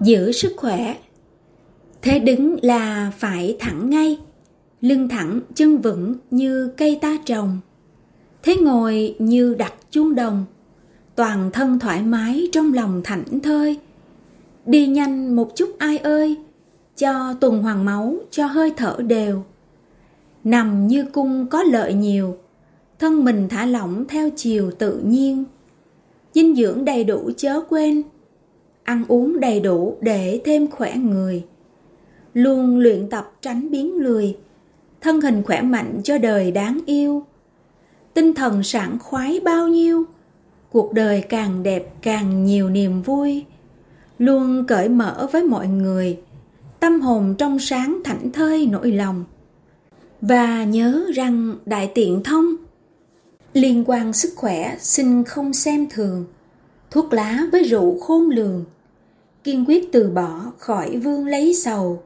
giữ sức khỏe. Thế đứng là phải thẳng ngay, lưng thẳng, chân vững như cây ta trồng. Thế ngồi như đặt chuông đồng, toàn thân thoải mái trong lòng thảnh thơi. Đi nhanh một chút ai ơi, cho tuần hoàn máu, cho hơi thở đều. Nằm như cung có lợi nhiều, thân mình thả lỏng theo chiều tự nhiên. Dinh dưỡng đầy đủ chớ quên ăn uống đầy đủ để thêm khỏe người. Luôn luyện tập tránh biến lười, thân hình khỏe mạnh cho đời đáng yêu. Tinh thần sảng khoái bao nhiêu, cuộc đời càng đẹp càng nhiều niềm vui. Luôn cởi mở với mọi người, tâm hồn trong sáng thảnh thơi nỗi lòng. Và nhớ rằng đại tiện thông, liên quan sức khỏe, xin không xem thường thuốc lá với rượu khôn lường. Kiên quyết từ bỏ khỏi vương lấy sầu.